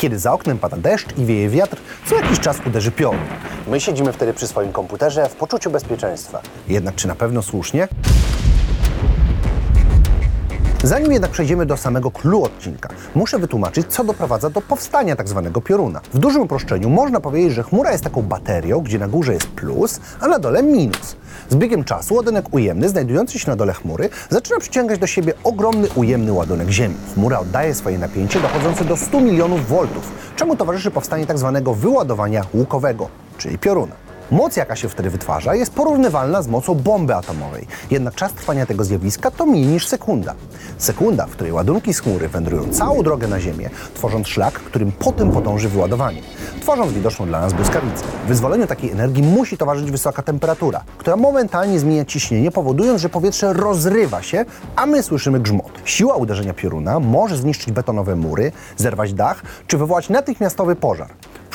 Kiedy za oknem pada deszcz i wieje wiatr, co jakiś czas uderzy piorun. My siedzimy wtedy przy swoim komputerze w poczuciu bezpieczeństwa. Jednak czy na pewno słusznie? Zanim jednak przejdziemy do samego clue odcinka, muszę wytłumaczyć, co doprowadza do powstania tak zwanego pioruna. W dużym uproszczeniu można powiedzieć, że chmura jest taką baterią, gdzie na górze jest plus, a na dole minus. Z biegiem czasu ładunek ujemny, znajdujący się na dole chmury, zaczyna przyciągać do siebie ogromny ujemny ładunek Ziemi. Chmura oddaje swoje napięcie dochodzące do 100 milionów voltów, czemu towarzyszy powstanie tak zwanego wyładowania łukowego, czyli pioruna. Moc, jaka się wtedy wytwarza, jest porównywalna z mocą bomby atomowej. Jednak czas trwania tego zjawiska to mniej niż sekunda. Sekunda, w której ładunki z chmury wędrują całą drogę na Ziemię, tworząc szlak, którym potem podąży wyładowanie, tworząc widoczną dla nas błyskawicę. Wyzwoleniu takiej energii musi towarzyszyć wysoka temperatura, która momentalnie zmienia ciśnienie, powodując, że powietrze rozrywa się, a my słyszymy grzmot. Siła uderzenia pioruna może zniszczyć betonowe mury, zerwać dach, czy wywołać natychmiastowy pożar.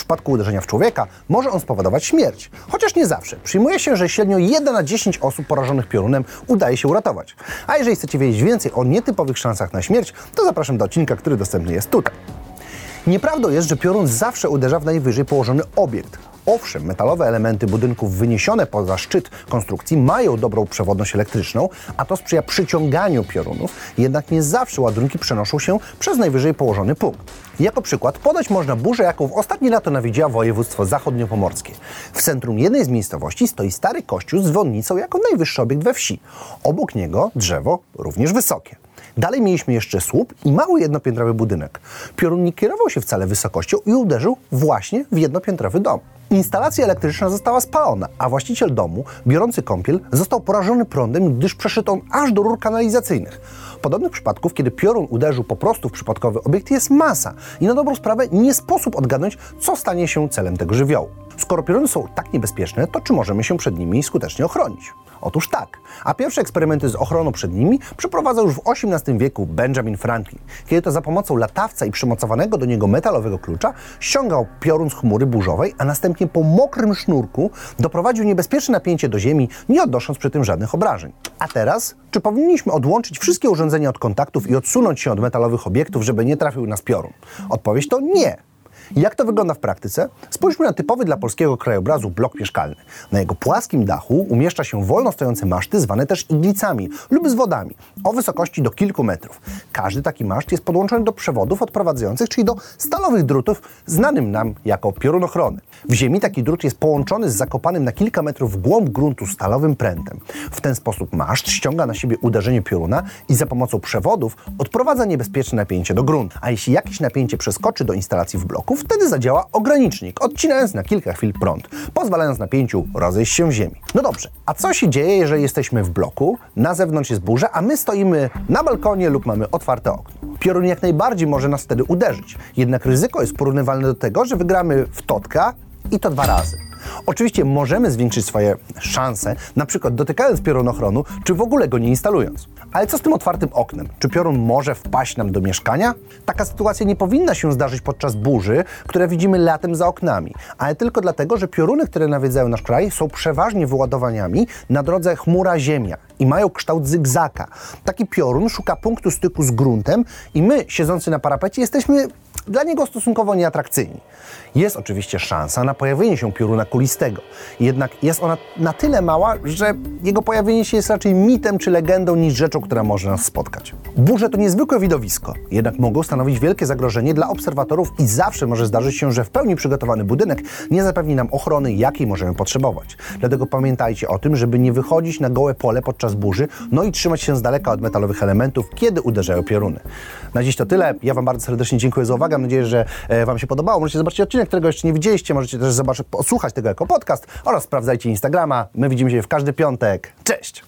Przypadku uderzenia w człowieka może on spowodować śmierć. Chociaż nie zawsze. Przyjmuje się, że średnio 1 na 10 osób porażonych piorunem udaje się uratować. A jeżeli chcecie wiedzieć więcej o nietypowych szansach na śmierć, to zapraszam do odcinka, który dostępny jest tutaj. Nieprawdą jest, że piorun zawsze uderza w najwyżej położony obiekt. Owszem, metalowe elementy budynków wyniesione poza szczyt konstrukcji mają dobrą przewodność elektryczną, a to sprzyja przyciąganiu piorunów, jednak nie zawsze ładunki przenoszą się przez najwyżej położony punkt. Jako przykład podać można burzę, jaką w ostatnie lato nawiedziła województwo zachodniopomorskie. W centrum jednej z miejscowości stoi stary kościół z dzwonnicą jako najwyższy obiekt we wsi. Obok niego drzewo, również wysokie. Dalej mieliśmy jeszcze słup i mały jednopiętrowy budynek. Piorun nie kierował się wcale wysokością i uderzył właśnie w jednopiętrowy dom. Instalacja elektryczna została spalona, a właściciel domu, biorący kąpiel, został porażony prądem, gdyż przeszyto on aż do rur kanalizacyjnych. Podobnych przypadków, kiedy piorun uderzył po prostu w przypadkowy obiekt, jest masa i na dobrą sprawę nie sposób odgadnąć, co stanie się celem tego żywiołu. Skoro pioruny są tak niebezpieczne, to czy możemy się przed nimi skutecznie ochronić? Otóż tak. A pierwsze eksperymenty z ochroną przed nimi przeprowadzał już w XVIII wieku Benjamin Franklin, kiedy to za pomocą latawca i przymocowanego do niego metalowego klucza ściągał piorun z chmury burzowej, a następnie po mokrym sznurku doprowadził niebezpieczne napięcie do ziemi, nie odnosząc przy tym żadnych obrażeń. A teraz, czy powinniśmy odłączyć wszystkie urządzenia od kontaktów i odsunąć się od metalowych obiektów, żeby nie trafił nas piorun? Odpowiedź to nie. Jak to wygląda w praktyce? Spójrzmy na typowy dla polskiego krajobrazu blok mieszkalny. Na jego płaskim dachu umieszcza się wolno stojące maszty, zwane też iglicami lub z wodami, o wysokości do kilku metrów. Każdy taki maszt jest podłączony do przewodów odprowadzających, czyli do stalowych drutów, znanym nam jako piorunochrony. W ziemi taki drut jest połączony z zakopanym na kilka metrów w głąb gruntu stalowym prętem. W ten sposób maszt ściąga na siebie uderzenie pioruna i za pomocą przewodów odprowadza niebezpieczne napięcie do gruntu. A jeśli jakieś napięcie przeskoczy do instalacji w bloku, wtedy zadziała ogranicznik, odcinając na kilka chwil prąd, pozwalając napięciu rozejść się w ziemi. No dobrze, a co się dzieje, jeżeli jesteśmy w bloku, na zewnątrz jest burza, a my stoimy na balkonie lub mamy otwarte okno? Piorun jak najbardziej może nas wtedy uderzyć, jednak ryzyko jest porównywalne do tego, że wygramy w totka i to dwa razy. Oczywiście możemy zwiększyć swoje szanse, na przykład dotykając piorunochronu, czy w ogóle go nie instalując. Ale co z tym otwartym oknem? Czy piorun może wpaść nam do mieszkania? Taka sytuacja nie powinna się zdarzyć podczas burzy, które widzimy latem za oknami, ale tylko dlatego, że pioruny, które nawiedzają nasz kraj, są przeważnie wyładowaniami na drodze chmura-ziemia i mają kształt zygzaka. Taki piorun szuka punktu styku z gruntem i my, siedzący na parapecie, jesteśmy dla niego stosunkowo nieatrakcyjni. Jest oczywiście szansa na pojawienie się pioruna kulistego, jednak jest ona na tyle mała, że jego pojawienie się jest raczej mitem czy legendą niż rzeczą, która może nas spotkać. Burze to niezwykłe widowisko, jednak mogą stanowić wielkie zagrożenie dla obserwatorów i zawsze może zdarzyć się, że w pełni przygotowany budynek nie zapewni nam ochrony, jakiej możemy potrzebować. Dlatego pamiętajcie o tym, żeby nie wychodzić na gołe pole podczas burzy, no i trzymać się z daleka od metalowych elementów, kiedy uderzają pioruny. Na dziś to tyle. Ja Wam bardzo serdecznie dziękuję za uwagę. Mam nadzieję, że e, Wam się podobało. Możecie zobaczyć odcinek, którego jeszcze nie widzieliście. Możecie też zobaczyć, posłuchać tego jako podcast oraz sprawdzajcie Instagrama. My widzimy się w każdy piątek. Cześć!